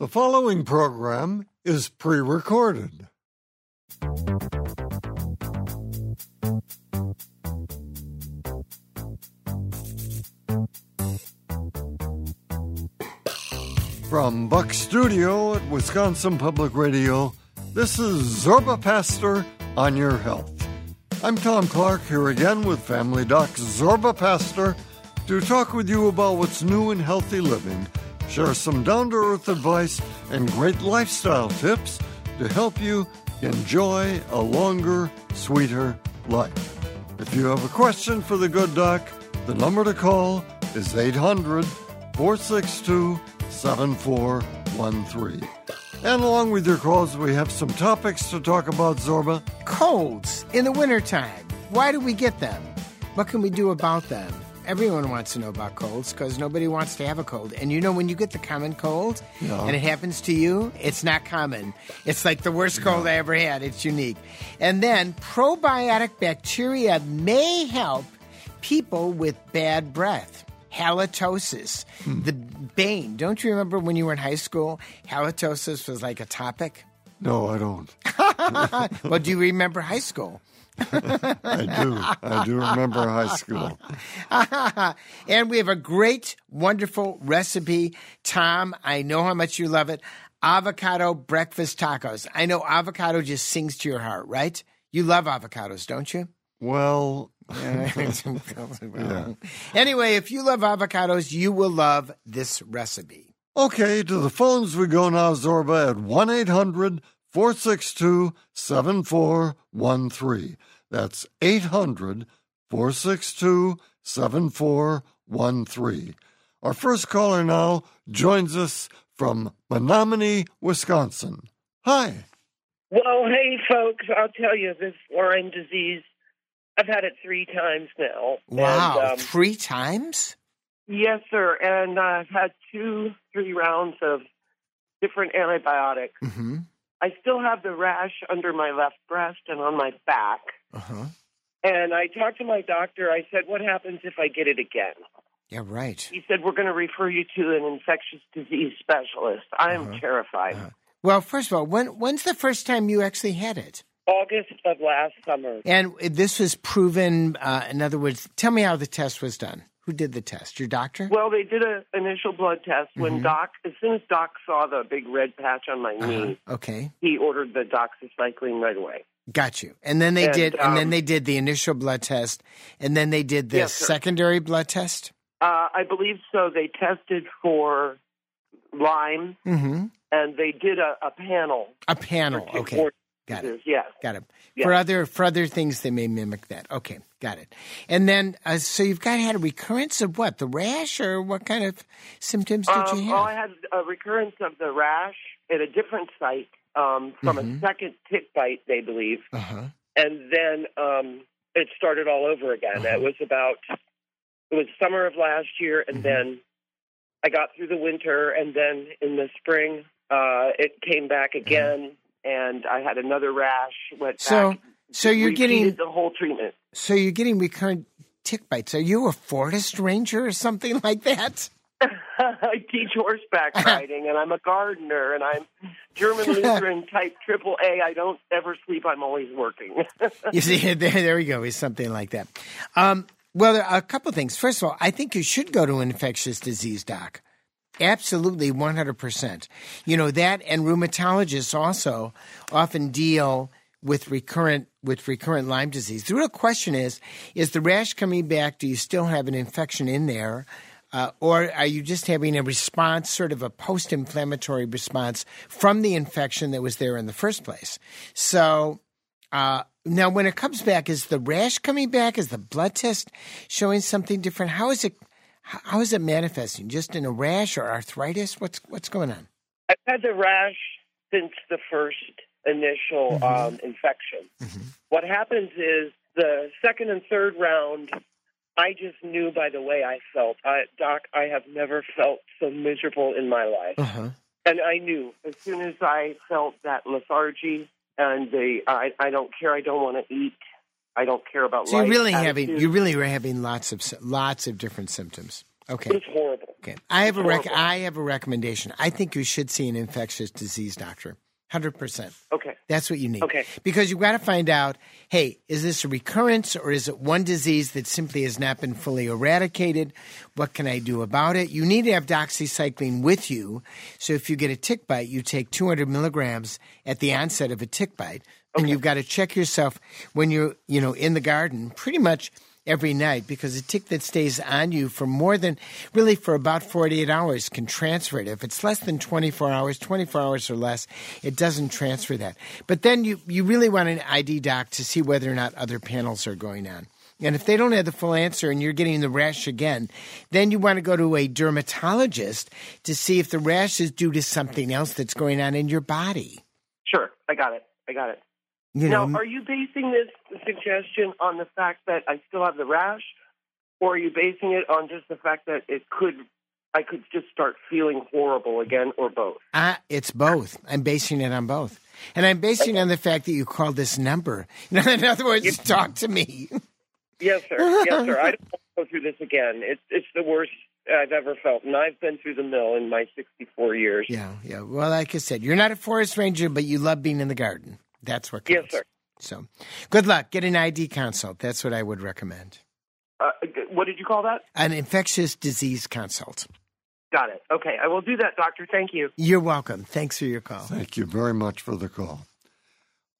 The following program is pre recorded. From Buck Studio at Wisconsin Public Radio, this is Zorba Paster on Your Health. I'm Tom Clark here again with Family Doc Zorba Paster to talk with you about what's new in healthy living, share some down to earth advice, and great lifestyle tips to help you enjoy a longer, sweeter life. If you have a question for the good doc, the number to call is 800 462 7413. And along with your calls, we have some topics to talk about, Zorba. Colds in the wintertime. Why do we get them? What can we do about them? Everyone wants to know about colds because nobody wants to have a cold. And you know, when you get the common cold and it happens to you, it's not common. It's like the worst cold I ever had. It's unique. And then probiotic bacteria may help people with bad breath. Halitosis, hmm. the bane. Don't you remember when you were in high school? Halitosis was like a topic. No, I don't. well, do you remember high school? I do. I do remember high school. and we have a great, wonderful recipe. Tom, I know how much you love it. Avocado breakfast tacos. I know avocado just sings to your heart, right? You love avocados, don't you? Well, Anyway, if you love avocados, you will love this recipe. okay, to the phones we go now, Zorba, at 1 800 462 7413. That's 800 462 7413. Our first caller now joins us from Menominee, Wisconsin. Hi. Well, hey, folks, I'll tell you this Lyme disease. I've had it three times now. Wow, And, um, three times? yes, sir. And I've had two, three rounds of different antibiotics. Mm-hmm. I still have the rash under my left breast and on my back. Uh-huh. And I talked to my doctor. I said, What happens if I get it again? Yeah, right. He said, We're going to refer you to an infectious disease specialist. I am Uh-huh. terrified. Uh-huh. Well, first of all, when when's the first time you actually had it? August of last summer. And this was proven. Uh, in other words, tell me how the test was done. Who did the test? Your doctor? Well, they did an initial blood test when Mhm. Doc, as soon as Doc saw the big red patch on my Uh-huh. knee, Okay, he ordered the doxycycline right away. got you. And then they And, did, and then um, they did the initial blood test, and then they did the Yes, secondary blood test. Uh, I believe so. They tested for Lyme, Mm-hmm. and they did a, a panel. A panel. Okay, got it. Yeah. Got it. Yeah. For other for other things, they may mimic that. Okay, got it. And then, uh, so you've got had a recurrence of what? The rash, or what kind of symptoms did Um, you well, I had a recurrence of the rash at a different site um, from Mhm. a second tick bite, they believe, Uh huh. and then um, it started all over again. Uh-huh. It was about it was summer of last year, and Mhm. then I got through the winter, and then in the spring uh, it came back again, and I had another rash. Went So, back, so you're getting the whole treatment. so you're getting recurrent tick bites. Are you a forest ranger or something like that? I teach horseback riding, and I'm a gardener, and I'm German Lutheran type triple A. I don't ever sleep. I'm always working. You see, there, there we go. Is something like that. Um, well, there are a couple things. First of all, I think you should go to an infectious disease doc. Absolutely, one hundred percent. You know that, and rheumatologists also often deal with recurrent with recurrent Lyme disease. The real question is: Is the rash coming back? Do you still have an infection in there? Uh, or are you just having a response, sort of a post inflammatory response from the infection that was there in the first place? So, uh, now, when it comes back, is the rash coming back? Is the blood test showing something different? How is it? How is it manifesting? Just in a rash or arthritis? What's what's going on? I've had the rash since the first initial Mhm. um, infection. Mhm. What happens is the second and third round. I just knew by the way I felt. I, Doc, I have never felt so miserable in my life. Uh huh. And I knew as soon as I felt that lethargy and the I, I don't care, I don't want to eat, I don't care about So you're life really having you really are having lots of lots of different symptoms. Okay. it's horrible. Okay. I have a rec- Horrible. I have a recommendation. I think you should see an infectious disease doctor. 100%. Okay. That's what you need. Okay. Because you've got to find out, hey, is this a recurrence or is it one disease that simply has not been fully eradicated? What can I do about it? You need to have doxycycline with you. So if you get a tick bite, you take 200 milligrams at the onset of a tick bite. And you've got to check yourself when you're, you know, in the garden pretty much every night because a tick that stays on you for more than really for about 48 hours can transfer it. If it's less than 24 hours, 24 hours or less, it doesn't transfer that. But then you, you really want an ID doc to see whether or not other panels are going on. And if they don't have the full answer and you're getting the rash again, then you want to go to a dermatologist to see if the rash is due to something else that's going on in your body. Sure. I got it. I got it. You know, now, are you basing this suggestion on the fact that I still have the rash, or are you basing it on just the fact that it could, I could just start feeling horrible again, or both? Uh, it's both. I'm basing it on both. And I'm basing it on the fact that you called this number. In other words, talk to me. Yes, sir. Yes, sir. I don't want to go through this again. It's it's the worst I've ever felt, and I've been through the mill in my 64 years. Yeah, yeah. Well, like I said, you're not a forest ranger, but you love being in the garden. That's what Yes, counts. sir. So, good luck. Get an ID consult. That's what I would recommend. Uh, what did you call that? An infectious disease consult. Got it. Okay, I will do that, doctor. Thank you. You're welcome. Thanks for your call. Thank you very much for the call.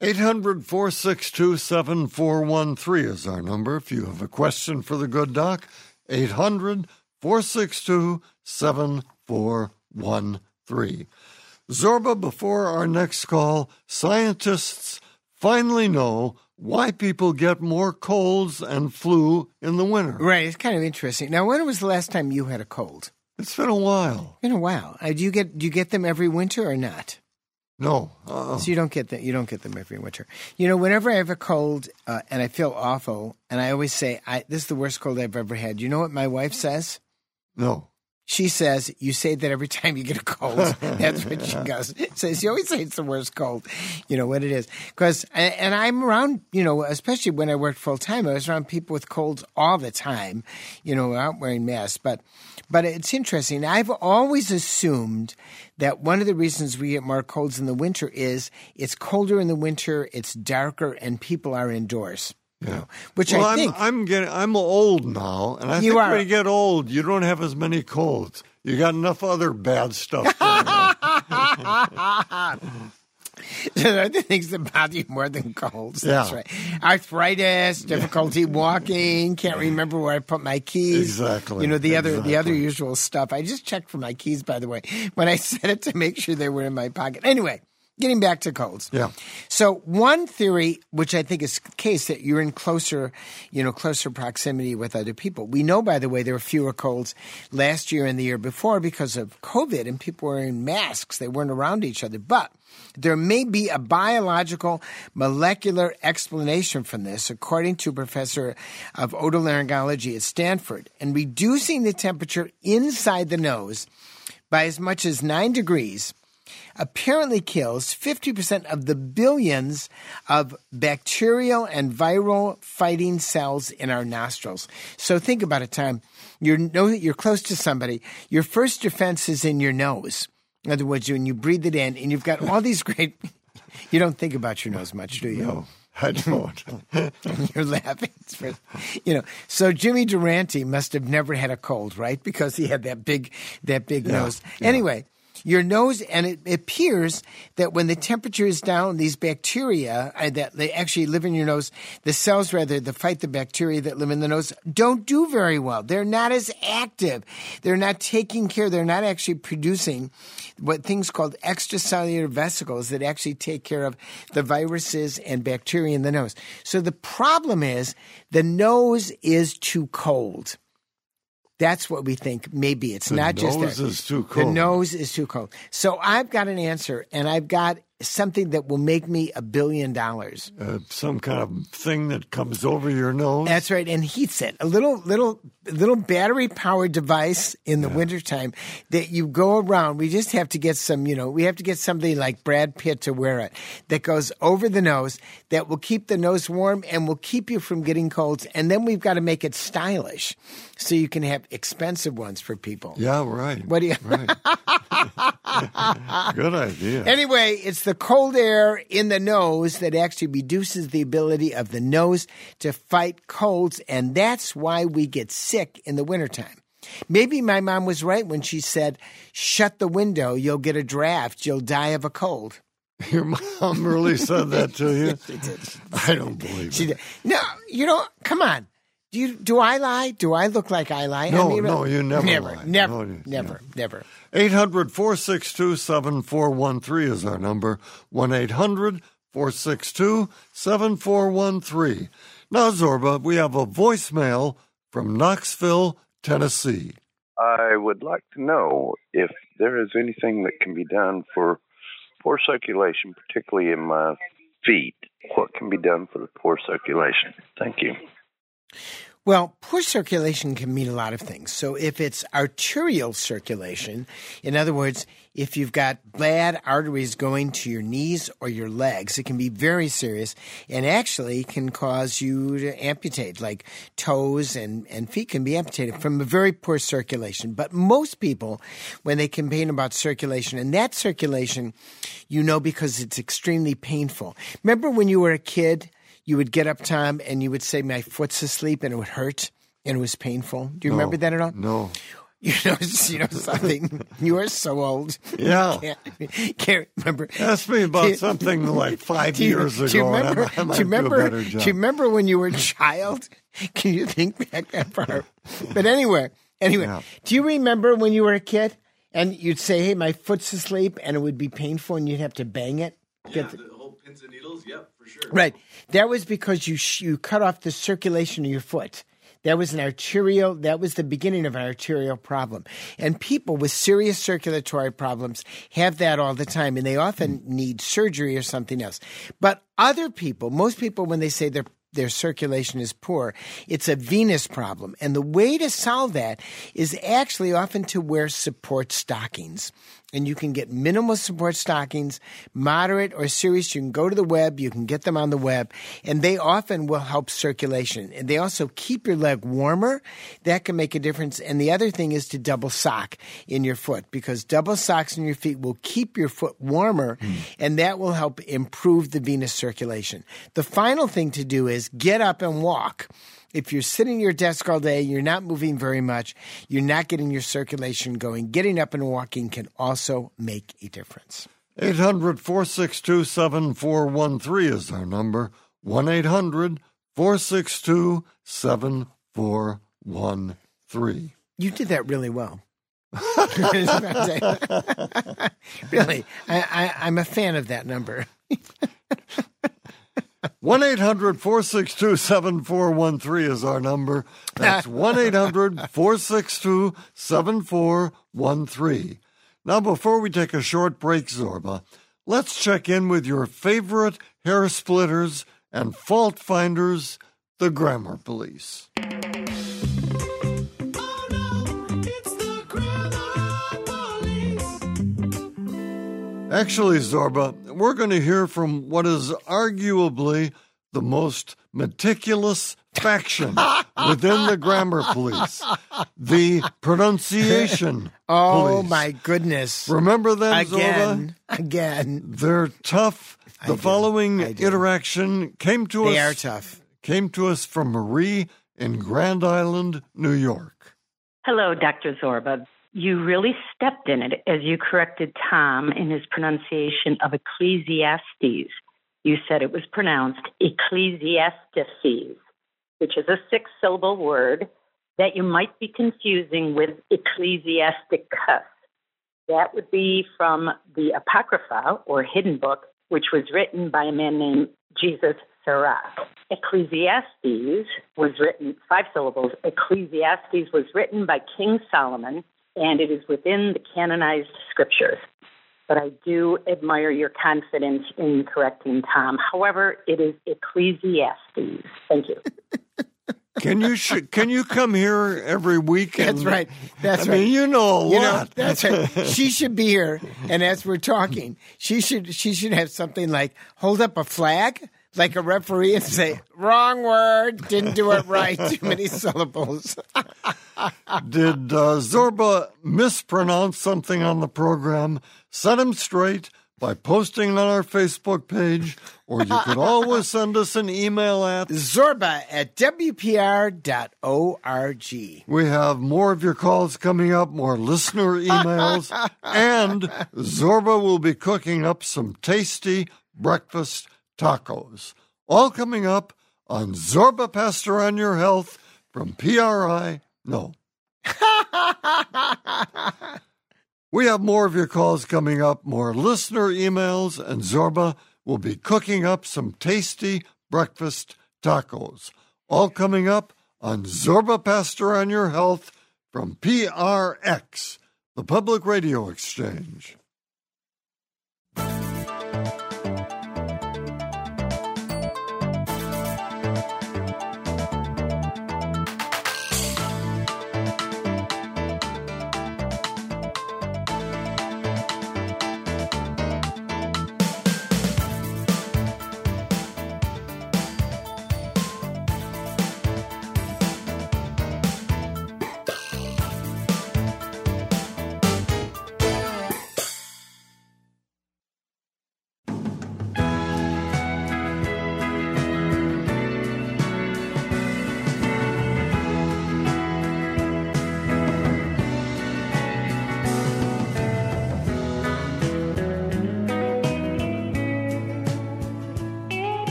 800 462 7413 is our number. If you have a question for the good doc, 800 462 7413. Zorba, before our next call, scientists finally know why people get more colds and flu in the winter. Right. It's kind of interesting. Now, when was the last time you had a cold? It's been a while. Been a while. Uh, do you get do you get them every winter or not? No. Uh-uh. So you don't get them. You don't get them every winter. You know, whenever I have a cold uh, and I feel awful, and I always say, I, "This is the worst cold I've ever had." You know what my wife says? No. She says, "You say that every time you get a cold." That's what she goes. Says you always say it's the worst cold. You know what it is because, and I'm around. You know, especially when I worked full time, I was around people with colds all the time. You know, without wearing masks. But, but it's interesting. I've always assumed that one of the reasons we get more colds in the winter is it's colder in the winter, it's darker, and people are indoors. You know, which well, I I'm, think I'm getting I'm old now, and I You think are. when you get old, you don't have as many colds. You got enough other bad stuff. There are other things that bother you more than colds. That's right. Arthritis, difficulty walking, can't remember where I put my keys. Exactly. You know the other the other usual stuff. I just checked for my keys, by the way, when I set it to make sure they were in my pocket. Anyway, getting back to colds. Yeah. So one theory, which I think is the case, that you're in closer, you know, closer proximity with other people. We know, by the way, there were fewer colds last year and the year before because of COVID, and people were wearing masks. They weren't around each other. But there may be a biological molecular explanation from this, according to a professor of otolaryngology at Stanford. And reducing the temperature inside the nose by as much as nine degrees apparently kills 50% of the billions of bacterial and viral fighting cells in our nostrils. So think about it, time You know that you're close to somebody. Your first defense is in your nose. In other words, when you breathe it in, and you've got all these great. You don't think about your nose much, do you? no, I don't. You're laughing. You know, so Jimmy Durante must have never had a cold, right? Because he had that big, that big nose. Anyway, your nose, and it appears that when the temperature is down, these bacteria uh, that they actually live in your nose, the cells rather that fight the bacteria that live in the nose, don't do very well. They're not as active. They're not taking care. They're not actually producing what things called extracellular vesicles that actually take care of the viruses and bacteria in the nose. So the problem is the nose is too cold. That's what we think. Maybe it's The not just the nose that. is too cold. The nose is too cold. So I've got an answer, and I've got something that will make me a billion dollars. Uh, some kind of thing that comes over your nose. That's right, and heats it. A little little little battery powered device in the yeah. wintertime that you go around. We just have to get some, you know, we have to get somebody like Brad Pitt to wear it that goes over the nose that will keep the nose warm and will keep you from getting colds. And then we've got to make it stylish so you can have expensive ones for people. Yeah, right. What do you? Right. Good idea. Anyway, it's the cold air in the nose that actually reduces the ability of the nose to fight colds, and that's why we get sick in the wintertime. Maybe my mom was right when she said, Shut the window, you'll get a draft, you'll die of a cold. Your mom really said that to you? she did. I don't believe she it. Did. No, you know, come on. Do you do I lie? Do I look like I lie? No, I mean, no, you never never, lie. never, no, never, never. 800 462 7413 is our number. 1 800 462 7413. Now, Zorba, we have a voicemail from Knoxville, Tennessee. I would like to know if there is anything that can be done for poor circulation, particularly in my feet. What can be done for the poor circulation? Thank you. Well, poor circulation can mean a lot of things. So, if it's arterial circulation, in other words, if you've got bad arteries going to your knees or your legs, it can be very serious and actually can cause you to amputate, like toes and, and feet can be amputated from a very poor circulation. But most people, when they complain about circulation, and that circulation, you know, because it's extremely painful. Remember when you were a kid? You would get up, Tom, and you would say, "My foot's asleep," and it would hurt and it was painful. Do you no, remember that at all? No. You know, you know something. you are so old. Yeah, can't, can't, remember. Ask me about something like five you, years ago. Do you remember? I, I do you remember? Do, do you remember when you were a child? Can you think back that far? But anyway, anyway, yeah. do you remember when you were a kid and you'd say, "Hey, my foot's asleep," and it would be painful, and you'd have to bang it? Yeah, the, the whole pins and needles. Yep sure. Right. That was because you you cut off the circulation of your foot. That was an arterial, that was the beginning of an arterial problem. And people with serious circulatory problems have that all the time, and they often need surgery or something else. But other people, most people, when they say they're their circulation is poor. It's a venous problem. And the way to solve that is actually often to wear support stockings and you can get minimal support stockings, moderate or serious. You can go to the web, you can get them on the web, and they often will help circulation. And they also keep your leg warmer. That can make a difference. And the other thing is to double sock in your foot because double socks in your feet will keep your foot warmer mm. and that will help improve the venous circulation. The final thing to do is get up and walk if you're sitting at your desk all day, you're not moving very much, you're not getting your circulation going, getting up and walking can also make a difference. 800 462 7413 is our number. 1 800 462 7413. You did that really well. really, I, I, I'm a fan of that number. 1 800 462 7413 is our number. That's 1 800 462 7413. Now, before we take a short break, Zorba, let's check in with your favorite hair splitters and fault finders, the Grammar Police. Actually, Zorba, we're going to hear from what is arguably the most meticulous faction within the grammar police the pronunciation oh police. my goodness. Remember them again Zorba? again. Again. they're tough. The following interaction came to they us they are tough. came to us from marie in grand island new york. Hello dr zorba you really stepped in it as you corrected Tom in his pronunciation of Ecclesiastes. You said it was pronounced Ecclesiastes, which is a six syllable word that you might be confusing with Ecclesiasticus. That would be from the Apocrypha or hidden book, which was written by a man named Jesus Sirach. Ecclesiastes was written, five syllables, Ecclesiastes was written by King Solomon and it is within the canonized scriptures. but I do admire your confidence in correcting Tom. However, it is Ecclesiastes. Thank you. Can you sh- can you come here every week? That's right. That's I right. mean, you know a You know, that's right. She should be here, and as we're talking, she should she should have something like hold up a flag, like a referee, and say wrong word, didn't do it right, too many syllables. Did uh, Zorba mispronounce something on the program? Set him straight by posting on our Facebook page, or you could always send us an email at. Zorba at wpr.org. We have more of your calls coming up, more listener emails, and Zorba will be cooking up some tasty breakfast tacos. All coming up on Zorba Paster on Your Health from PRI. No. We have more of your calls coming up, more listener emails, and Zorba will be cooking up some tasty breakfast tacos. All coming up on Zorba Paster on Your Health from PRX, the Public Radio Exchange.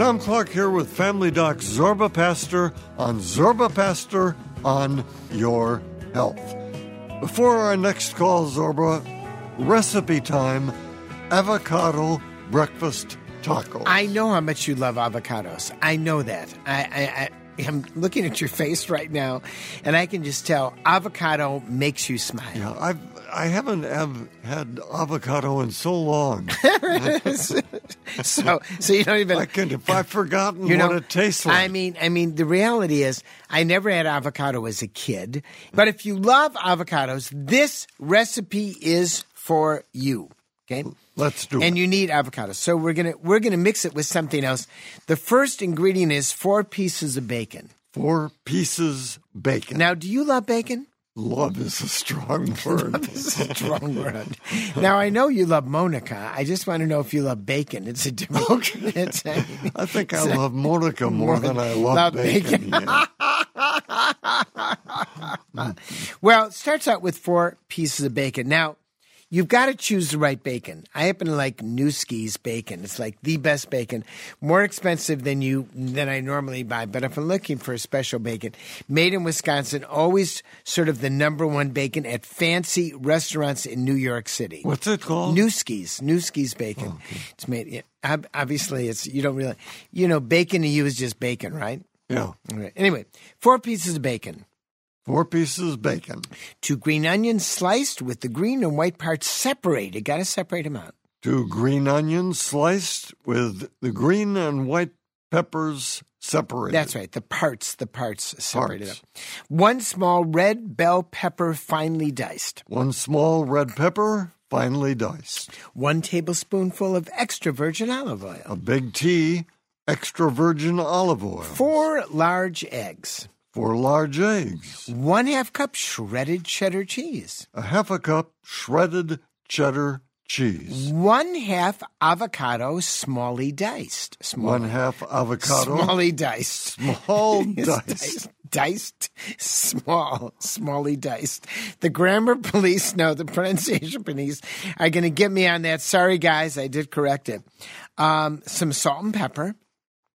Tom Clark here with Family Doc Zorba Paster on Zorba Paster on Your Health. Before our next call, Zorba, recipe time avocado breakfast taco. I know how much you love avocados. I know that. I, I'm looking at your face right now, and I can just tell avocado makes you smile. yeah, I've I haven't have had avocado in so long. so, so you don't even. I can if I've forgotten you know, what it tastes like. I mean, I mean, the reality is, I never had avocado as a kid. But if you love avocados, this recipe is for you. Okay. Let's do and it. you need avocado. So we're gonna we're gonna mix it with something else. The first ingredient is four pieces of bacon. Four pieces bacon. Now, do you love bacon? Love is a strong word. This is a strong word. Now I know you love Monica. I just want to know if you love bacon. It's a different. It's a, I think I love Monica more than I love, Love bacon. bacon. yeah. well, it starts out with four pieces of bacon. Now, you've got to choose the right bacon. I happen to like Nueske's bacon. It's like the best bacon, more expensive than you than I normally buy. But if I'm looking for a special bacon, made in Wisconsin, always sort of the number one bacon at fancy restaurants in New York City. What's it called? Nueske's, Nueske's bacon. Oh, it's made. yeah, obviously, it's you don't really, you know, bacon to you is just bacon, right? yeah. Anyway, four pieces of bacon. Four pieces bacon. Two green onions sliced with the green and white parts separated. Got to separate them out. Two green onions sliced with the green and white peppers separated. That's right. The parts, the parts separated Parts. up. One small red bell pepper finely diced. One small red pepper, finely diced. One tablespoonful of extra virgin olive oil. A big tea, extra virgin olive oil. Four large eggs. Four large eggs. One half cup shredded cheddar cheese. A half a cup shredded cheddar cheese. One half avocado smally diced. Small, One half avocado. Smally diced. Small diced. diced, small, smally diced. The grammar police, know the pronunciation police are going to get me on that. Sorry, guys, I did correct it. Um, some salt and pepper,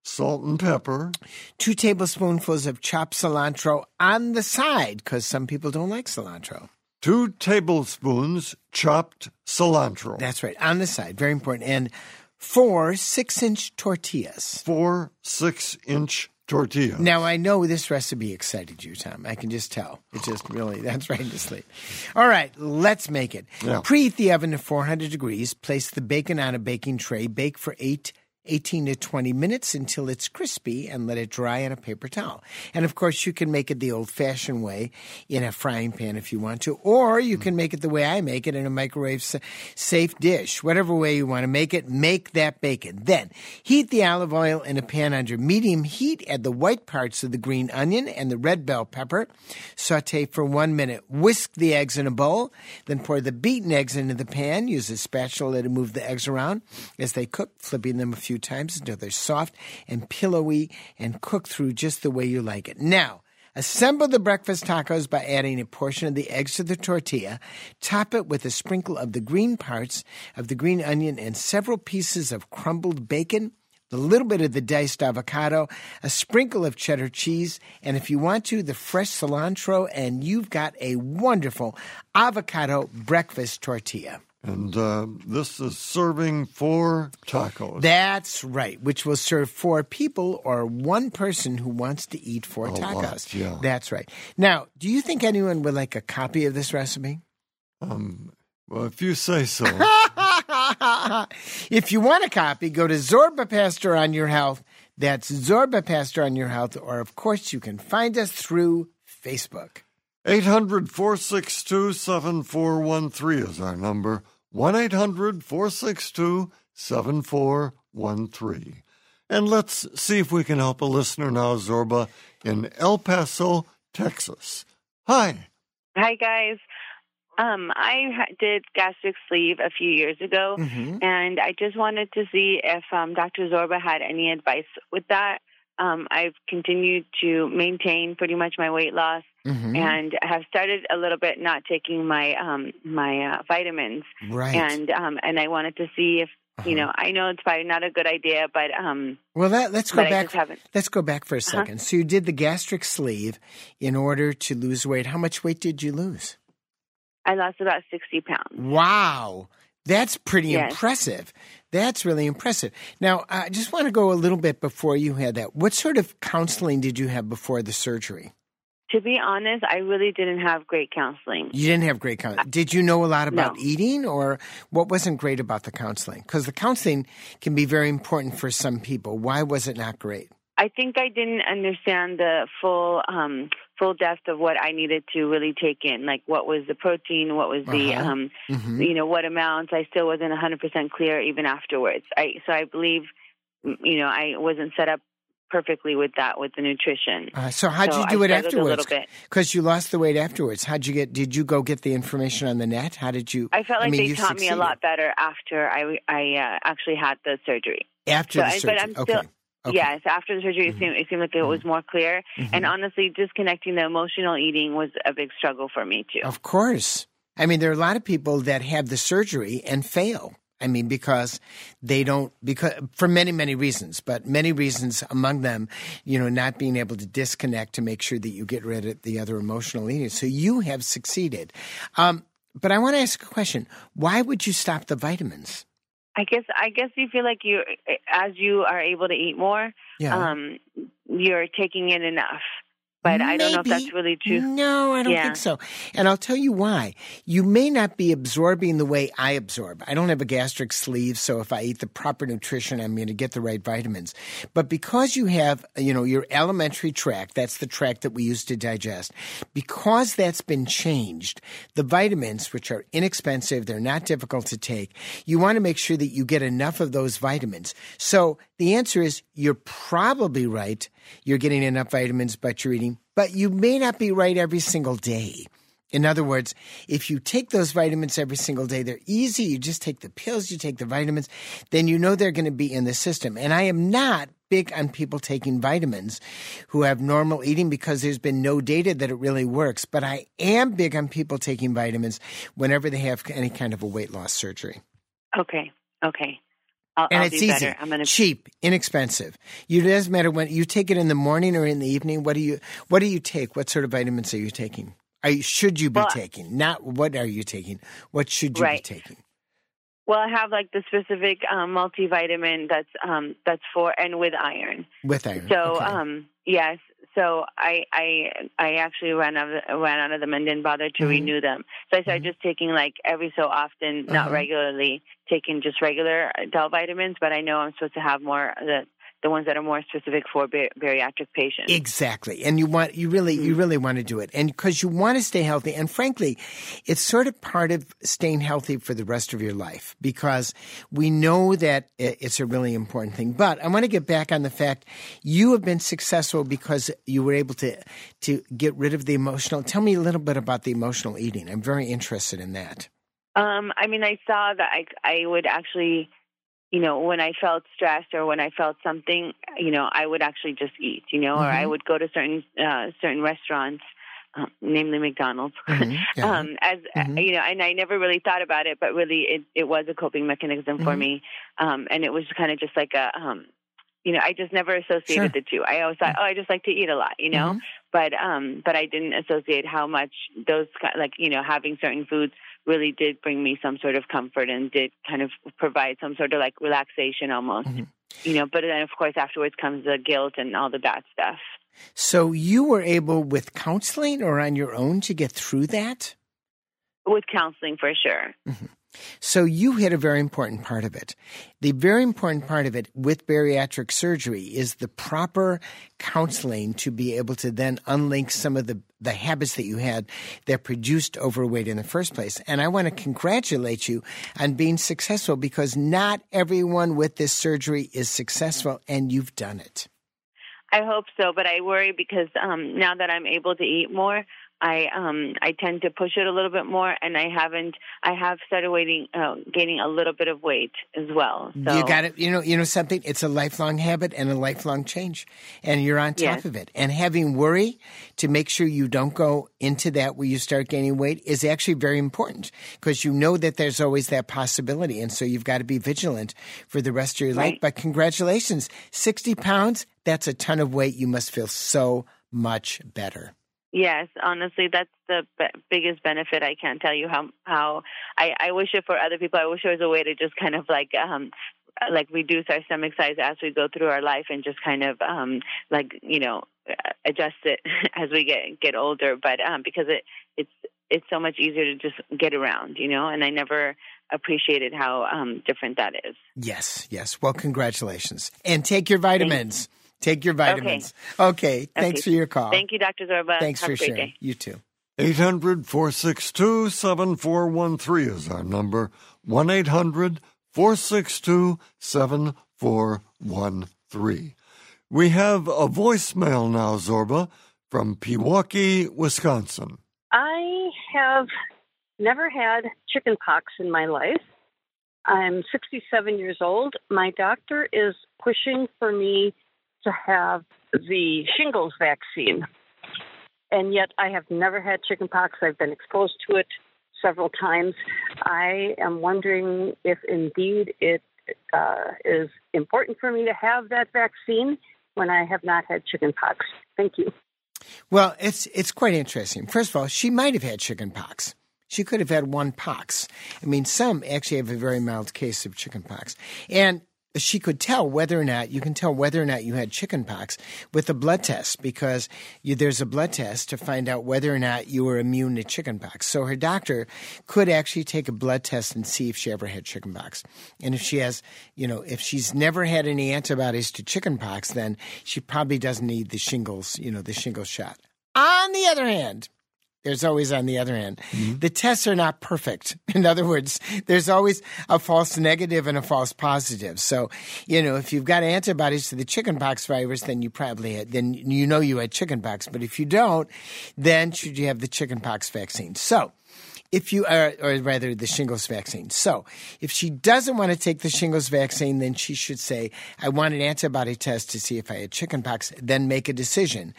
Salt and pepper. two tablespoonfuls of chopped cilantro on the side because some people don't like cilantro. Two tablespoons chopped cilantro. That's right, on the side, very important. And four six inch tortillas. Four six inch tortillas. Now I know this recipe excited you, Tom. I can just tell. It just really that's right to sleep. All right, let's make it. Yeah. Preheat the oven to 400 degrees. Place the bacon on a baking tray. Bake for eight. 18 to 20 minutes until it's crispy and let it dry on a paper towel. And of course, you can make it the old fashioned way in a frying pan if you want to, or you can make it the way I make it in a microwave safe dish. Whatever way you want to make it, make that bacon. Then heat the olive oil in a pan under medium heat. Add the white parts of the green onion and the red bell pepper. Saute for one minute. Whisk the eggs in a bowl. Then pour the beaten eggs into the pan. Use a spatula to move the eggs around as they cook, flipping them a few times until they're soft and pillowy and cooked through just the way you like it. Now, Assemble the breakfast tacos by adding a portion of the eggs to the tortilla. Top it with a sprinkle of the green parts of the green onion and several pieces of crumbled bacon, a little bit of the diced avocado, a sprinkle of cheddar cheese, and if you want to, the fresh cilantro, and you've got a wonderful avocado breakfast tortilla. And uh, this is serving four tacos. That's right, which will serve four people or one person who wants to eat four A tacos. lot, yeah. That's right. Now, do you think anyone would like a copy of this recipe? um, well, if you say so. if you want a copy, go to Zorba Paster on Your Health. That's Zorba Paster on Your Health, or of course, you can find us through Facebook. 800 462 7413 is our number. 1 800 462 7413. And let's see if we can help a listener now, Zorba, in El Paso, Texas. Hi. Hi, guys. Um, I did gastric sleeve a few years ago, Mhm. and I just wanted to see if um, Dr. Zorba had any advice with that. Um, I've continued to maintain pretty much my weight loss, Mhm. and have started a little bit not taking my um, my uh, vitamins, Right. and um, and I wanted to see if Uh-huh. you know I know it's probably not a good idea, but um, well, that, let's go back. Let's go back for a 2nd So you did the gastric sleeve in order to lose weight. How much weight did you lose? I lost about sixty pounds. Wow. That's pretty Yes. impressive. That's really impressive. Now, I just want to go a little bit before you had that. What sort of counseling did you have before the surgery? To be honest, I really didn't have great counseling. You didn't have great counseling. Did you know a lot about No. eating, or what wasn't great about the counseling? Because the counseling can be very important for some people. Why was it not great? I think I didn't understand the full um, full depth of what I needed to really take in. Like what was the protein, what was the Uh-huh. um, hmm you know what amounts. I still wasn't 100% clear even afterwards. I so I believe you know I wasn't set up perfectly with that with the nutrition. Uh, so how'd So you I do it afterwards? Because you lost the weight afterwards. How'd you get? Did you go get the information on the net? How did you? I felt like mean, they taught me a lot better after I I uh, actually had the surgery. after So the I- but surgery. I'm still- okay. Mm-hmm. Yes, after the surgery, it, seemed, it seemed like it was more clear. And Mhm. honestly, disconnecting the emotional eating was a big struggle for me too. Of course. I mean, there are a lot of people that have the surgery and fail. I mean, because they don't, because for many, many reasons, but many reasons among them, you know, not being able to disconnect to make sure that you get rid of the other emotional eating. So you have succeeded. Um, but I want to ask a question. Why would you stop the vitamins? I guess I guess you feel like you, as you are able to eat more, Yeah. um, you're taking in enough. But I don't know if that's really true. No, I don't Yeah. think so. And I'll tell you why. You may not be absorbing the way I absorb. I don't have a gastric sleeve, so if I eat the proper nutrition, I'm going to get the right vitamins. But because you have, you know, your alimentary tract, that's the tract that we use to digest, because that's been changed, the vitamins, which are inexpensive, they're not difficult to take, you want to make sure that you get enough of those vitamins. So the answer is you're probably right. You're getting enough vitamins, by you're eating, but you may not be right every single day. In other words, if you take those vitamins every single day, they're easy. You just take the pills, you take the vitamins, then you know they're going to be in the system. And I am not big on people taking vitamins who have normal eating because there's been no data that it really works. But I am big on people taking vitamins whenever they have any kind of a weight loss surgery. Okay, okay. I'll, And I'll it's easy. Gonna. cheap, inexpensive. You it doesn't matter when you take it in the morning or in the evening. What do you What do you take? What sort of vitamins are you taking? Are you, should you be Well- taking? Not what are you taking? What should you Right. be taking? Well, I have like the specific um, multivitamin that's um, that's for and with iron. With iron. So okay. um, yes, so I I I actually ran out of, ran out of them and didn't bother to Mhm. renew them. So I started Mhm. just taking like every so often, not Uh-huh. regularly, taking just regular adult vitamins. But I know I'm supposed to have more the the ones that are more specific for bar- bariatric patients. Exactly. And you want you really you really want to do it. And because you want to stay healthy and frankly, it's sort of part of staying healthy for the rest of your life because we know that it's a really important thing. But I want to get back on the fact you have been successful because you were able to to get rid of the emotional. Tell me a little bit about the emotional eating. I'm very interested in that. Um, I mean, I saw that I I would actually, you know, when I felt stressed or when I felt something, you know, I would actually just eat, you know, or I Mhm. would go to certain uh, certain restaurants, um, namely McDonald's. Mhm. Yeah. um, as uh, you know, and I never really thought about it, but really, it it was a coping mechanism for Mhm. me, um, and it was kind of just like a, um, you know, I just never associated Sure. the two. I always thought, oh, I just like to eat a lot, you know, Mhm. but um, but I didn't associate how much those like you know having certain foods really did bring me some sort of comfort and did kind of provide some sort of like relaxation almost, Mhm. you know. But then of course afterwards comes the guilt and all the bad stuff. So you were able with counseling or on your own to get through that? With counseling for sure. So you hit a very important part of it. The very important part of it with bariatric surgery is the proper counseling to be able to then unlink some of the, the habits that you had that produced overweight in the first place. And I want to congratulate you on being successful because not everyone with this surgery is successful and you've done it. I hope so, but I worry because um, now that I'm able to eat more, I um, I tend to push it a little bit more, and I haven't. I have started waiting, uh, gaining a little bit of weight as well. So You got it. You know, you know something. It's a lifelong habit and a lifelong change, and you're on top Yes. of it. And having worry to make sure you don't go into that where you start gaining weight is actually very important because you know that there's always that possibility, and so you've got to be vigilant for the rest of your life. But congratulations, sixty pounds. That's a ton of weight. You must feel so much better. Yes, honestly, that's the be- biggest benefit. I can't tell you how how I, I wish it for other people. I wish there was a way to just kind of like um like reduce our stomach size as we go through our life and just kind of um like you know adjust it as we get get older. But um because it it's it's so much easier to just get around, you know. And I never appreciated how um different that is. Yes, yes. Well, congratulations, and take your vitamins. Take your vitamins. Okay. Thanks Okay. for your call. Thank you, Dr. Zorba. Thanks Have for a great sharing. day. You too. 800 462 7413 is our number. 1 800 462 7413. We have a voicemail now, Zorba, from Pewaukee, Wisconsin. I have never had chicken pox in my life. I'm 67 years old. My doctor is pushing for me to have the shingles vaccine. And yet I have never had chickenpox. I've been exposed to it several times. I am wondering if indeed it uh, is important for me to have that vaccine when I have not had chickenpox. Thank you. Well, it's it's quite interesting. First of all, she might have had chickenpox. She could have had one pox. I mean, some actually have a very mild case of chickenpox. And she could tell whether or not you can tell whether or not you had chickenpox with a blood test because you, there's a blood test to find out whether or not you were immune to chickenpox. So her doctor could actually take a blood test and see if she ever had chickenpox. And if she has, you know, if she's never had any antibodies to chickenpox, then she probably doesn't need the shingles, you know, the shingles shot. On the other hand, there's always on the other hand. Mm-hmm. The tests are not perfect. In other words, there's always a false negative and a false positive. So, you know, if you've got antibodies to the chickenpox virus, then you probably had, then you know you had chickenpox. But if you don't, then should you have the chickenpox vaccine? So, if you are, or rather the shingles vaccine. So, if she doesn't want to take the shingles vaccine, then she should say, I want an antibody test to see if I had chickenpox, then make a decision.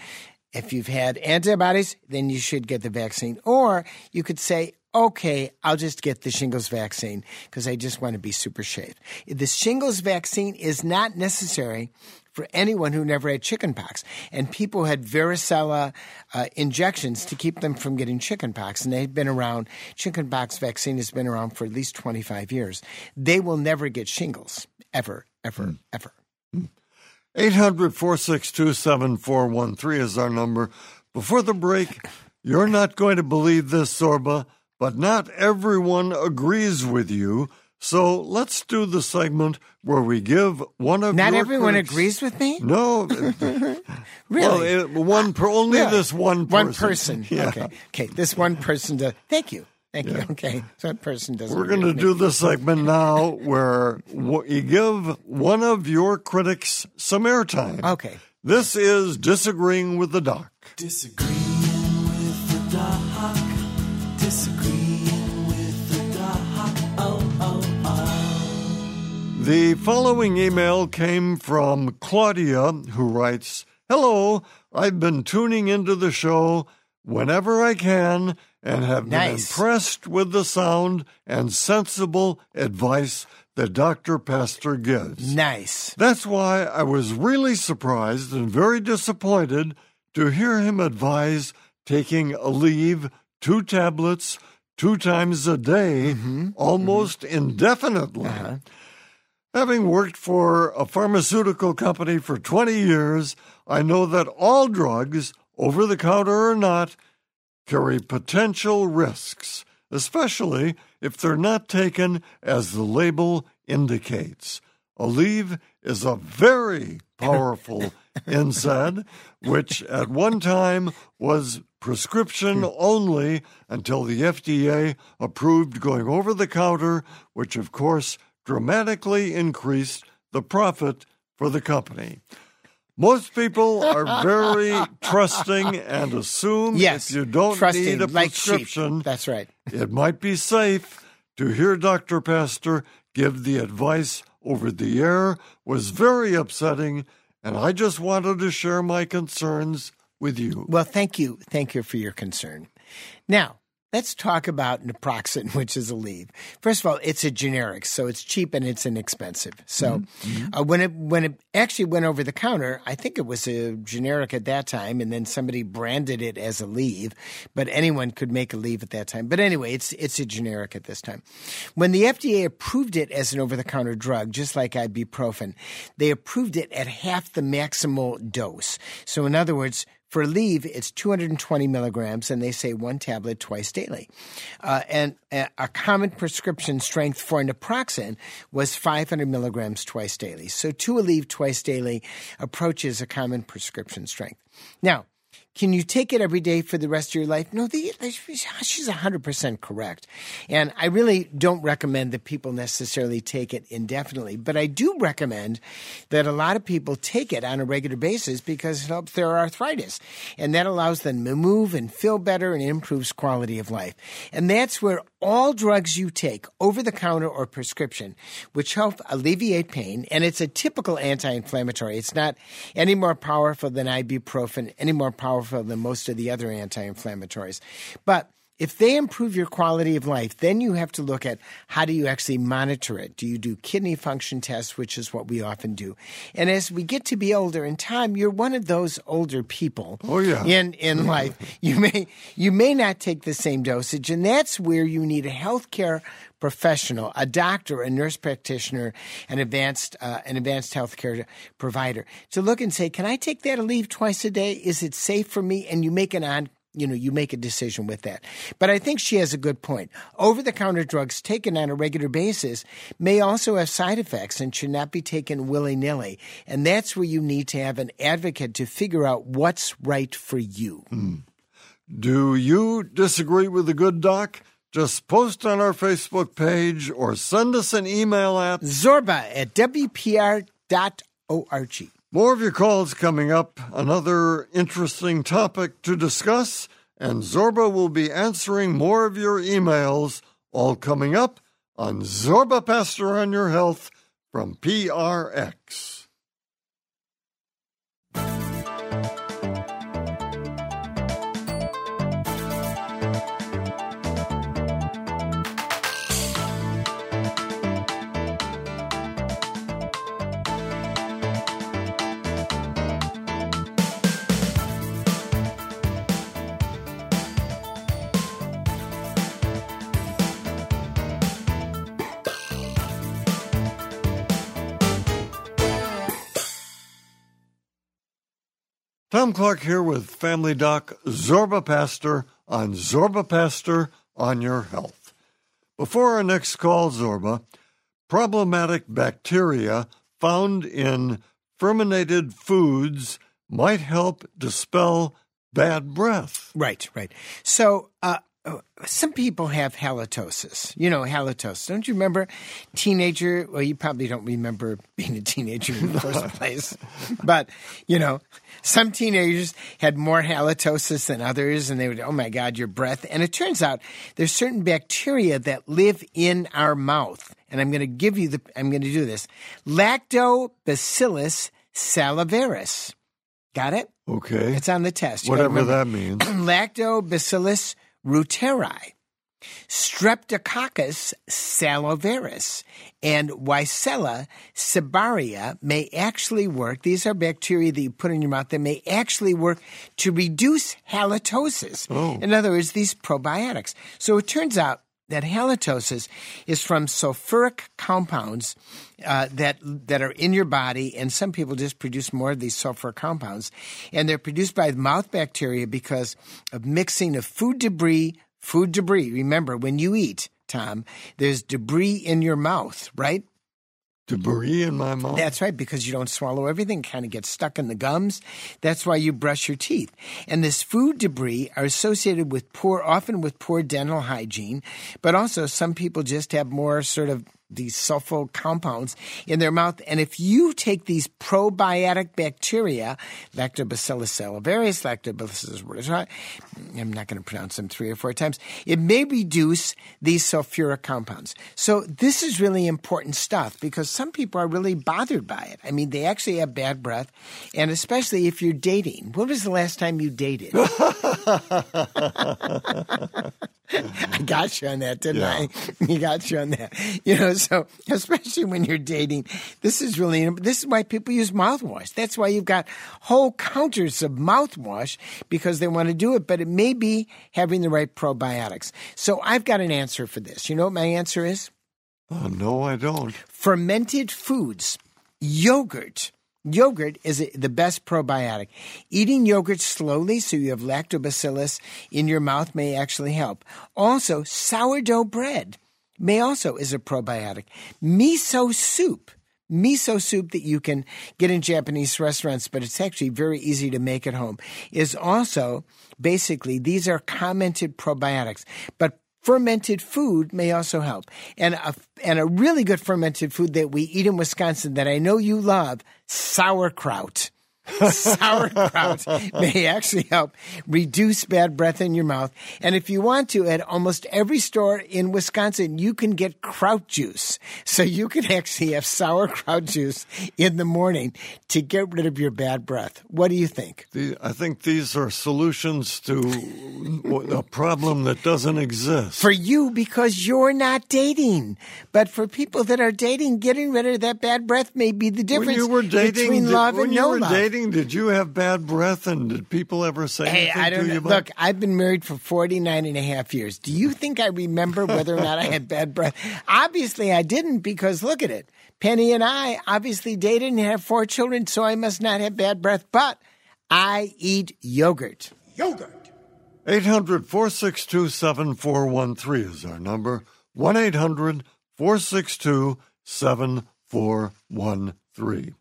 If you've had antibodies, then you should get the vaccine. Or you could say, okay, I'll just get the shingles vaccine because I just want to be super safe. The shingles vaccine is not necessary for anyone who never had chickenpox. And people had varicella uh, injections to keep them from getting chickenpox. And they've been around, chickenpox vaccine has been around for at least 25 years. They will never get shingles, ever, ever, mm. ever. 800 462 7413 is our number. Before the break, you're not going to believe this, Zorba, but not everyone agrees with you. So let's do the segment where we give one of not everyone critics, agrees with me. No, really. Well, it, one per, only this one person. One person. Yeah. Okay. Okay. This one person does. Thank you. Thank yeah. you. Okay. So that person doesn't. We're going to do the segment now where you give one of your critics some airtime. Okay. This is disagreeing with the doc. Disagreeing with the doc. Disagreeing with the doc. Oh, oh, oh. The following email came from Claudia, who writes Hello, I've been tuning into the show whenever I can and have nice. been impressed with the sound and sensible advice that Dr. Paster gives. Nice. That's why I was really surprised and very disappointed to hear him advise taking Aleve, two tablets, two times a day, mm-hmm. almost mm-hmm. indefinitely. Uh-huh. Having worked for a pharmaceutical company for 20 years, I know that all drugs, over the counter or not, carry potential risks, especially if they're not taken as the label indicates. Aleve is a very powerful NSAID, which at one time was prescription only until the FDA approved going over the counter, which of course dramatically increased the profit for the company. Most people are very trusting and assume yes, if you don't trusting, need a like prescription, sheep. that's right. it might be safe to hear Dr. Paster give the advice over the air was very upsetting, and I just wanted to share my concerns with you. Well, thank you. Thank you for your concern. Now, Let's talk about naproxen, which is Aleve. First of all, it's a generic, so it's cheap and it's inexpensive. So mm-hmm. uh, when it when it actually went over the counter, I think it was a generic at that time, and then somebody branded it as Aleve. But anyone could make Aleve at that time. But anyway, it's it's a generic at this time. When the FDA approved it as an over the counter drug, just like ibuprofen, they approved it at half the maximal dose. So in other words, for Aleve, it's 220 milligrams, and they say one tablet twice daily. Uh, and a common prescription strength for naproxen was 500 milligrams twice daily. So two Aleve twice daily approaches a common prescription strength. Now, can you take it every day for the rest of your life? No, the, she's 100% correct. And I really don't recommend that people necessarily take it indefinitely, but I do recommend that a lot of people take it on a regular basis because it helps their arthritis. And that allows them to move and feel better and improves quality of life. And that's where all drugs you take, over the counter or prescription, which help alleviate pain, and it's a typical anti inflammatory. It's not any more powerful than ibuprofen, any more powerful than most of the other anti inflammatories. But if they improve your quality of life, then you have to look at how do you actually monitor it? Do you do kidney function tests, which is what we often do? And as we get to be older in time, you're one of those older people. Oh yeah. In in life, you may you may not take the same dosage, and that's where you need a healthcare professional, a doctor, a nurse practitioner, an advanced uh, an advanced healthcare provider to look and say, can I take that leave twice a day? Is it safe for me? And you make an on you know, you make a decision with that. But I think she has a good point. Over the counter drugs taken on a regular basis may also have side effects and should not be taken willy nilly. And that's where you need to have an advocate to figure out what's right for you. Mm. Do you disagree with the good doc? Just post on our Facebook page or send us an email at zorba at wpr.org. More of your calls coming up. Another interesting topic to discuss, and Zorba will be answering more of your emails, all coming up on Zorba Paster on Your Health from PRX. Tom Clark here with Family Doc Zorba Paster on Zorba Paster on Your Health. Before our next call, Zorba, probiotic bacteria found in fermented foods might help dispel bad breath. Right, right. So, uh, Uh, some people have halitosis. You know, halitosis. Don't you remember teenager? Well, you probably don't remember being a teenager in the first place. But, you know, some teenagers had more halitosis than others, and they would, oh my God, your breath. And it turns out there's certain bacteria that live in our mouth. And I'm going to give you the, I'm going to do this. Lactobacillus salivarius. Got it? Okay. It's on the test. You Whatever that means. Lactobacillus reuteri, Streptococcus salivarius, and Weissella cibaria may actually work. These are bacteria that you put in your mouth that may actually work to reduce halitosis. Oh. In other words, these probiotics. So it turns out that halitosis is from sulfuric compounds uh, that that are in your body, and some people just produce more of these sulfur compounds, and they're produced by mouth bacteria because of mixing of food debris. Food debris. Remember, when you eat, Tom, there's debris in your mouth, right? Debris in my mouth. That's right, because you don't swallow everything, kind of gets stuck in the gums. That's why you brush your teeth. And this food debris are associated with poor, often with poor dental hygiene, but also some people just have more sort of these sulfur compounds in their mouth. And if you take these probiotic bacteria, Lactobacillus salivarius, Lactobacillus I'm not going to pronounce them three or four times, it may reduce these sulfuric compounds. So this is really important stuff because some people are really bothered by it. I mean, they actually have bad breath, and especially if you're dating. When was the last time you dated? I got you on that, didn't Yeah. I? You got you on that. You know, so especially when you're dating, this is really this is why people use mouthwash. That's why you've got whole counters of mouthwash because they want to do it, but it may be having the right probiotics. So I've got an answer for this. You know what my answer is? Oh, no, I don't. fermented foods, yogurt. Yogurt is the best probiotic. Eating yogurt slowly so you have lactobacillus in your mouth may actually help. Also, sourdough bread may also is a probiotic. Miso soup. Miso soup that you can get in Japanese restaurants, but it's actually very easy to make at home, is also basically these are commented probiotics. But fermented food may also help. And a, and a really good fermented food that we eat in Wisconsin that I know you love, sauerkraut. sauerkraut may actually help reduce bad breath in your mouth. And if you want to, at almost every store in Wisconsin, you can get kraut juice. So you can actually have sauerkraut juice in the morning to get rid of your bad breath. What do you think? The- I think these are solutions to a problem that doesn't exist. For you, because you're not dating. But for people that are dating, getting rid of that bad breath may be the difference when you were dating, between love and no love. dating, did you have bad breath? And did people ever say Hey, anything I don't to know. you? about- Look, I've been married for 49 and a half years. Do you think I remember whether or not I had bad breath? Obviously, I didn't because look at it. Penny and I obviously dated and have four children, so I must not have bad breath, but I eat yogurt. Yogurt. 800 462 7413 is our number. 1 800 462 7413.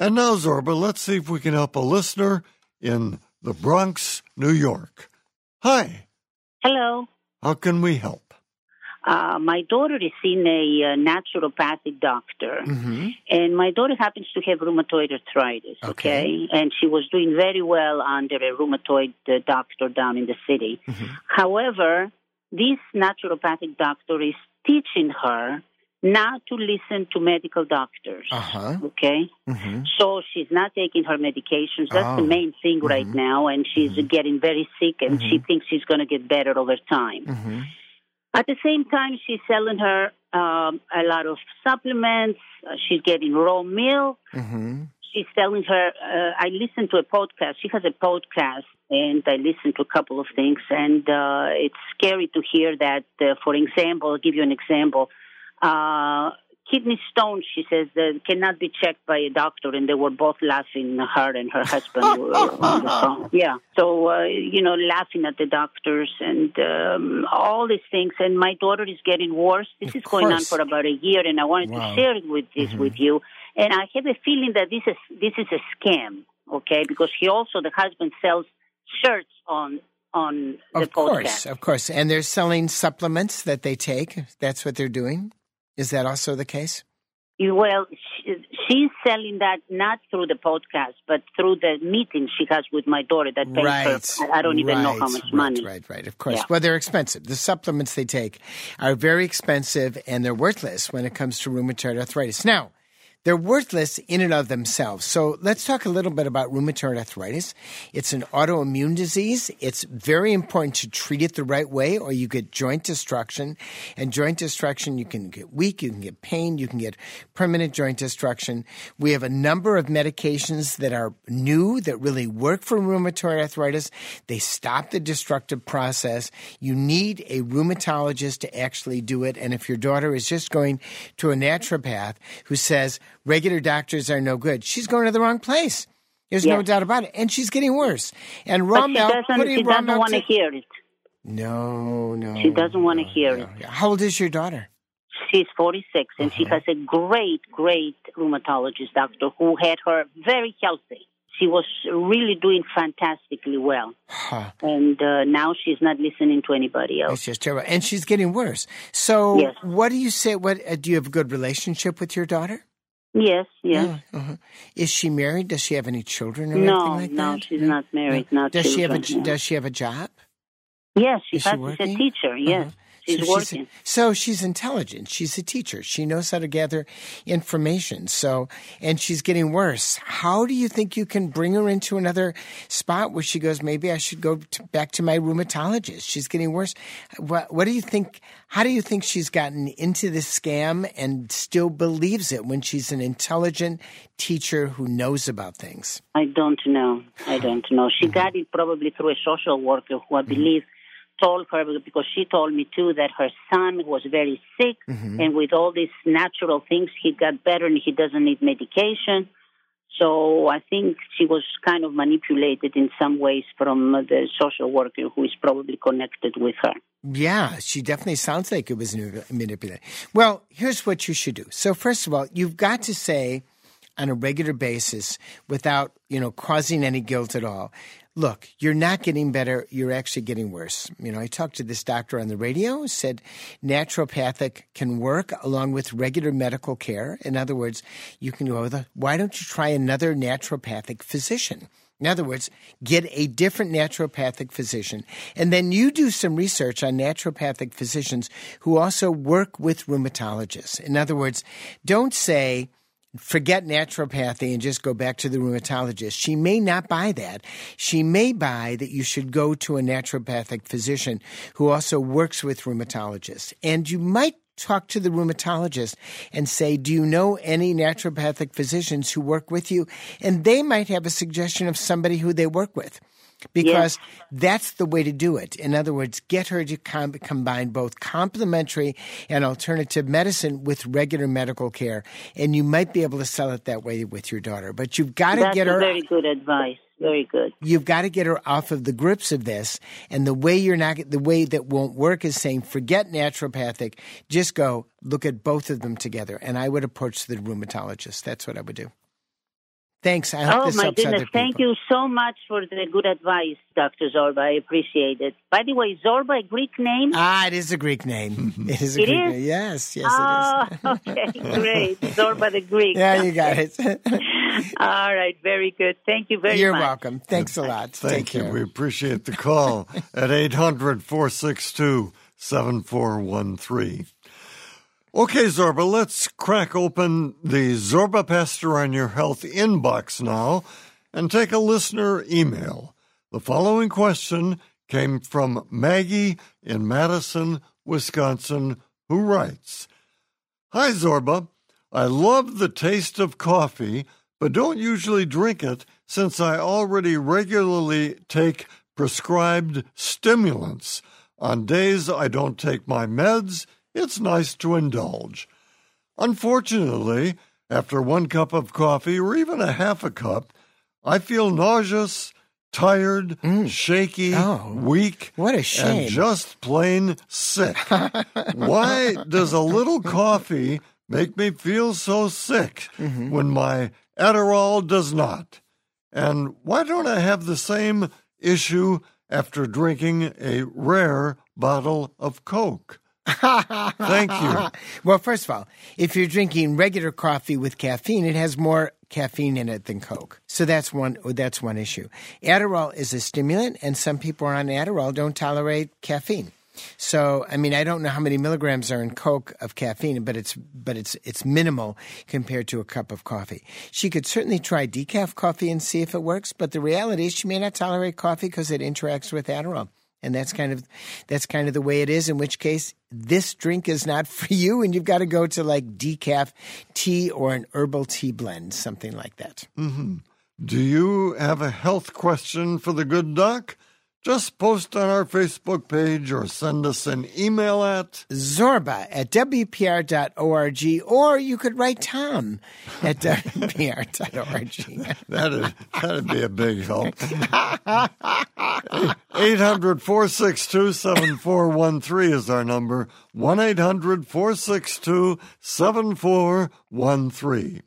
And now, Zorba, let's see if we can help a listener in the Bronx, New York. Hi, Hello. how can we help? Uh, my daughter is seeing a uh, naturopathic doctor, Mm-hmm. and my daughter happens to have rheumatoid arthritis. Okay. and she was doing very well under a rheumatoid uh, doctor down in the city. Mm-hmm. However, this naturopathic doctor is teaching her not to listen to medical doctors. Uh huh. Okay, Mm-hmm. so she's not taking her medications. That's the Oh. main thing right now, and she's getting very sick, and she thinks she's going to get better over time. Mm-hmm. At the same time, she's selling her um, a lot of supplements. Uh, she's getting raw milk. Mm-hmm. She's selling her. Uh, I listened to a podcast. She has a podcast, and I listened to a couple of things. And uh, it's scary to hear that. Uh, for example, I'll give you an example. Uh, kidney stones, she says, that cannot be checked by a doctor. And they were both laughing, her and her husband. were on the phone. Yeah. So, uh, you know, laughing at the doctors and um, all these things. And my daughter is getting worse. This Of is going on for about a year, and I wanted Wow. to share it with this with you. And I have a feeling that this is this is a scam, okay? Because he also the husband sells shirts on on the Of course, of course. And they're selling supplements that they take. That's what they're doing. Is that also the case? Well, she, she's selling that not through the podcast, but through the meeting she has with my daughter that pays right. her. I don't even know how right, much right, money. Right, right, of course. Yeah. Well, they're expensive. The supplements they take are very expensive and they're worthless when it comes to rheumatoid arthritis. Now, they're worthless in and of themselves. So let's talk a little bit about rheumatoid arthritis. It's an autoimmune disease. It's very important to treat it the right way or you get joint destruction. And joint destruction, you can get weak, you can get pain, you can get permanent joint destruction. We have a number of medications that are new that really work for rheumatoid arthritis. They stop the destructive process. You need a rheumatologist to actually do it. And if your daughter is just going to a naturopath who says regular doctors are no good, she's going to the wrong place. There's no doubt about it. And she's getting worse. And But raw she milk, doesn't, putting she raw doesn't want to hear it. No, no. She doesn't want to no, hear no. it. How old is your daughter? She's 46, and she Uh-huh. has a great, great rheumatologist doctor who had her very healthy. She was really doing fantastically well. Huh. And uh, now she's not listening to anybody else. It's just terrible. And she's getting worse. So, Yes. what do you say? What uh, do you have a good relationship with your daughter? Yes, yes. Yeah, uh-huh. Is she married? Does she have any children or No, anything like no, that? she's not married. Not Does she have a no. Does she have a job? Yes, she Is she. She's a teacher. Yes, Uh-huh. She's so working. so she's intelligent. She's a teacher. She knows how to gather information. So, and she's getting worse. How do you think you can bring her into another spot where she goes, maybe I should go to, back to my rheumatologist? She's getting worse. What, what do you think? How do you think she's gotten into this scam and still believes it when she's an intelligent teacher who knows about things? I don't know. I don't know. She Mm-hmm. got it probably through a social worker who I believe told her because she told me too that her son was very sick Mm-hmm. and with all these natural things he got better and he doesn't need medication. So I think she was kind of manipulated in some ways from the social worker who is probably connected with her. Yeah, she definitely sounds like it was manipulated. Well, here's what you should do. So, first of all, you've got to say on a regular basis, without you know causing any guilt at all, look, you're not getting better. You're actually getting worse. You know, I talked to this doctor on the radio. Said naturopathic can work along with regular medical care. In other words, you can go. The, why don't you try another naturopathic physician? In other words, get a different naturopathic physician. And then you do some research on naturopathic physicians who also work with rheumatologists. In other words, don't say, forget naturopathy and just go back to the rheumatologist. She may not buy that. She may buy that you should go to a naturopathic physician who also works with rheumatologists. And you might talk to the rheumatologist and say, Do you know any naturopathic physicians who work with you? And they might have a suggestion of somebody who they work with. Because that's the way to do it. In other words, get her to com- combine both complementary and alternative medicine with regular medical care. And you might be able to sell it that way with your daughter. But you've got to That's get her very good advice. Very good. you've got to get her off of the grips of this. And the way you're not, the way that won't work is saying, forget naturopathic, just go look at both of them together. And I would approach the rheumatologist. That's what I would do. Thanks. I hope Oh this my helps goodness! other Thank you so much for the good advice, Dr. Zorba. I appreciate it. By the way, Zorba a Greek name? Ah, it is a Greek name. It is a It Greek is? name. Yes, yes, oh, it is. okay, great. Zorba the Greek. yeah, you got it. All right, very good. Thank you very much. You're welcome. Thanks a lot. Take Thank you. care. We appreciate the call at 800 462 7413. Okay, Zorba, let's crack open the Zorba Paster on Your Health inbox now and take a listener email. The following question came from Maggie in Madison, Wisconsin, who writes Hi, Zorba. I love the taste of coffee, but don't usually drink it since I already regularly take prescribed stimulants. On days I don't take my meds, it's nice to indulge. Unfortunately, after one cup of coffee or even a half a cup, I feel nauseous, tired, shaky, Oh, weak, what a shame. and just plain sick. Why does a little coffee make me feel so sick Mm-hmm. when my Adderall does not? And why don't I have the same issue after drinking a rare bottle of Coke? Thank you. Well, first of all, if you're drinking regular coffee with caffeine, it has more caffeine in it than Coke. So that's one that's one issue. Adderall is a stimulant and some people on Adderall don't tolerate caffeine. So, I mean, I don't know how many milligrams are in Coke of caffeine, but it's but it's it's minimal compared to a cup of coffee. She could certainly try decaf coffee and see if it works, but the reality is she may not tolerate coffee because it interacts with Adderall and that's kind of that's kind of the way it is in which case this drink is not for you and you've got to go to like decaf tea or an herbal tea blend something like that hmm Do you have a health question for the good doc? Just post on our Facebook page or send us an email at zorba at wpr.org or you could write tom at wpr.org that'd, that'd be a big help. 800 462 7413 is our number. 1 800 462 7413.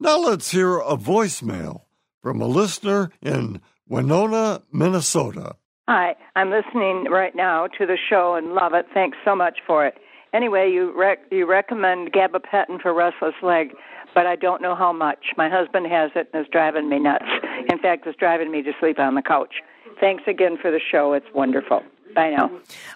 Now let's hear a voicemail from a listener in Winona, Minnesota. Hi, I'm listening right now to the show and love it. Thanks so much for it. Anyway, you rec- you recommend gabapentin for restless leg, but I don't know how much. My husband has it and it's driving me nuts. In fact, it's driving me to sleep on the couch. Thanks again for the show. It's wonderful. Bye now.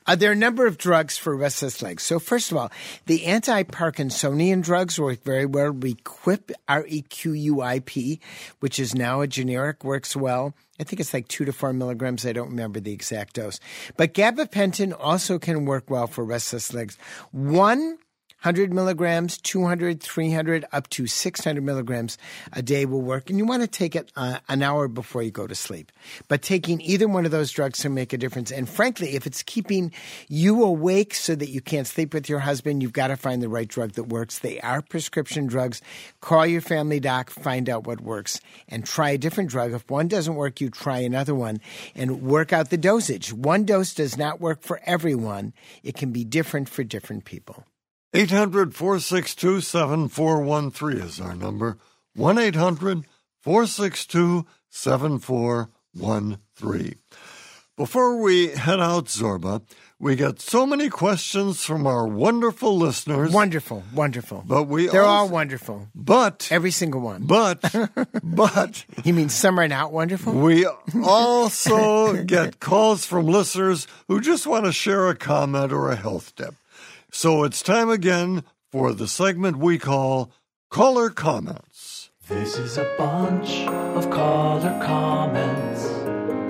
Uh, there are a number of drugs for restless legs. So, first of all, the anti-Parkinsonian drugs work very well. Requip, R-E-Q-U-I-P, which is now a generic, works well. I think it's like two to four milligrams. I don't remember the exact dose. But gabapentin also can work well for restless legs. One 100 milligrams, 200, 300, up to 600 milligrams a day will work. And you want to take it uh, an hour before you go to sleep. But taking either one of those drugs can make a difference. And frankly, if it's keeping you awake so that you can't sleep with your husband, you've got to find the right drug that works. They are prescription drugs. Call your family doc, find out what works, and try a different drug. If one doesn't work, you try another one and work out the dosage. One dose does not work for everyone, it can be different for different people. 800 462 7413 is our number. 1 800 462 7413. Before we head out, Zorba, we get so many questions from our wonderful listeners. Wonderful, wonderful. But we They're all wonderful. But every single one. But but you mean some are not wonderful? We also get calls from listeners who just want to share a comment or a health tip. So it's time again for the segment we call Caller Comments. This is a bunch of caller comments.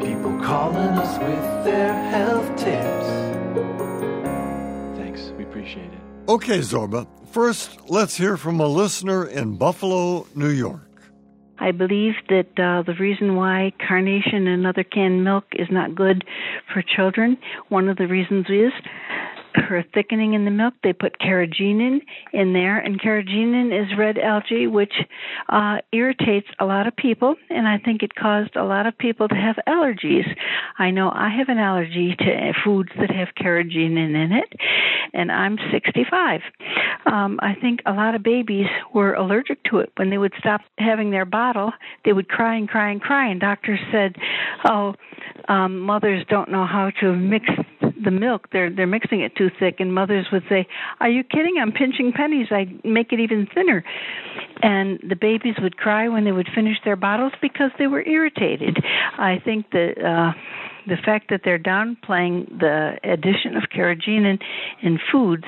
People calling us with their health tips. Thanks, we appreciate it. Okay, Zorba, first let's hear from a listener in Buffalo, New York. I believe that uh, the reason why carnation and other canned milk is not good for children, one of the reasons is for thickening in the milk, they put carrageenan in there, and carrageenan is red algae, which uh, irritates a lot of people, and I think it caused a lot of people to have allergies. I know I have an allergy to foods that have carrageenan in it, and I'm 65. Um, I think a lot of babies were allergic to it. When they would stop having their bottle, they would cry and cry and cry, and doctors said, "Oh, um, mothers don't know how to mix the milk. They're they're mixing it too thick." And mothers would say, "Are you kidding? I'm pinching pennies. I make it even thinner." And the babies would cry when they would finish their bottles because they were irritated. I think that. Uh, the fact that they're downplaying the addition of carrageenan in foods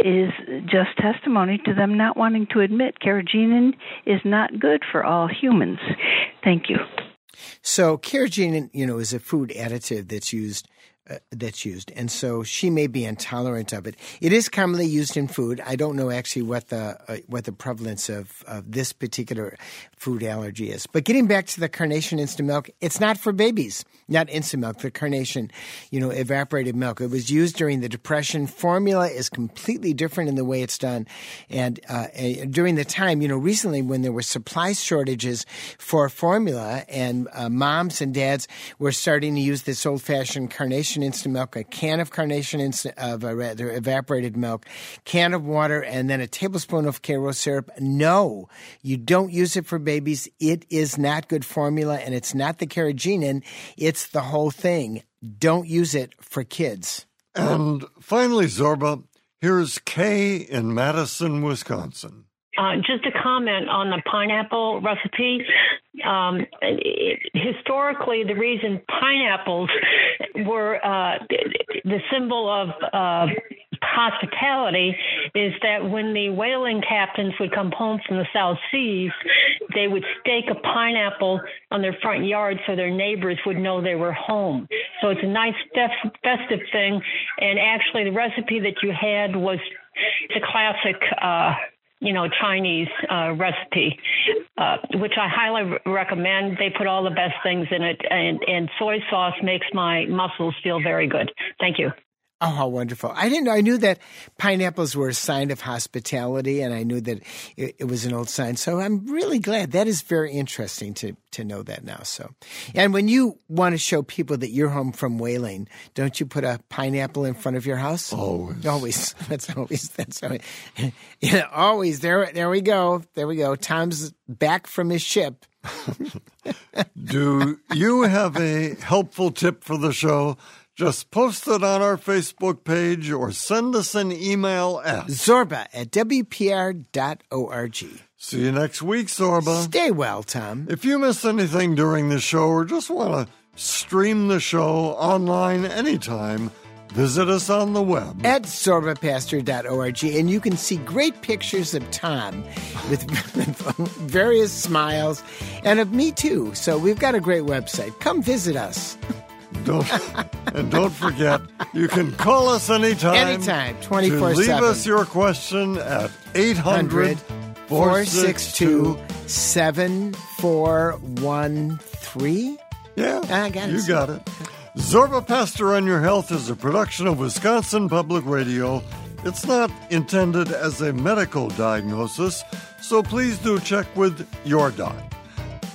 is just testimony to them not wanting to admit carrageenan is not good for all humans. Thank you. So carrageenan, you know, is a food additive that's used uh, that's used, and so she may be intolerant of it. It is commonly used in food. I don't know actually what the uh, what the prevalence of, of this particular food allergy is. But getting back to the carnation instant milk, it's not for babies. Not instant milk, the carnation, you know, evaporated milk. It was used during the Depression. Formula is completely different in the way it's done, and uh, during the time, you know, recently when there were supply shortages for formula, and uh, moms and dads were starting to use this old-fashioned carnation instant milk, a can of carnation instant of uh, rather evaporated milk, can of water, and then a tablespoon of Karo syrup. No, you don't use it for babies. It is not good formula, and it's not the carrageenan. It's the whole thing. Don't use it for kids. And finally, Zorba, here's Kay in Madison, Wisconsin. Uh, just a comment on the pineapple recipe. Um, it, historically, the reason pineapples were uh, the symbol of uh, hospitality is that when the whaling captains would come home from the South Seas, they would stake a pineapple on their front yard so their neighbors would know they were home. So it's a nice festive thing. And actually, the recipe that you had was the classic. Uh, you know, Chinese uh, recipe, uh, which I highly recommend. They put all the best things in it, and, and soy sauce makes my muscles feel very good. Thank you. Oh, how wonderful! I didn't know. I knew that pineapples were a sign of hospitality, and I knew that it, it, was an old sign. So I'm really glad. That is very interesting to to know that now. So, and when you want to show people that you're home from whaling, don't you put a pineapple in front of your house? Always, always. That's always. That's always. Yeah, always. There, there we go. There we go. Tom's back from his ship. Do you have a helpful tip for the show? Just post it on our Facebook page or send us an email at zorba at wpr.org. See you next week, Zorba. Stay well, Tom. If you miss anything during the show or just want to stream the show online anytime, visit us on the web at zorbapaster.org and you can see great pictures of Tom with various smiles and of me too. So we've got a great website. Come visit us. Don't and don't forget, you can call us anytime. Anytime, twenty four seven. Leave us your question at 800 462 7413. Yeah, I got it. You got it. Zorba Paster on Your Health is a production of Wisconsin Public Radio. It's not intended as a medical diagnosis, so please do check with your doc.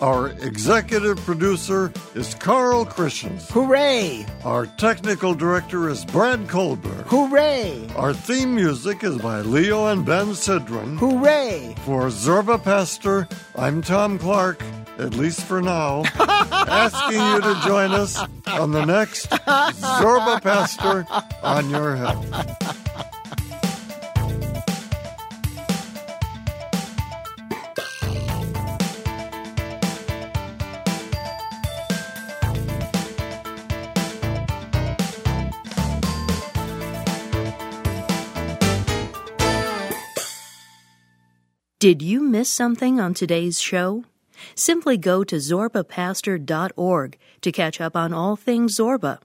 Our executive producer is Carl Christians. Hooray! Our technical director is Brad Colbert. Hooray! Our theme music is by Leo and Ben Sidran. Hooray! For Zorba Paster, I'm Tom Clark, at least for now, asking you to join us on the next Zorba Paster on Your Health. Did you miss something on today's show? Simply go to zorbapaster.org to catch up on all things Zorba.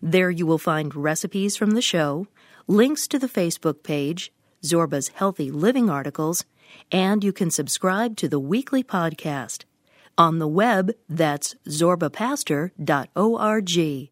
There you will find recipes from the show, links to the Facebook page, Zorba's healthy living articles, and you can subscribe to the weekly podcast. On the web, that's zorbapaster.org.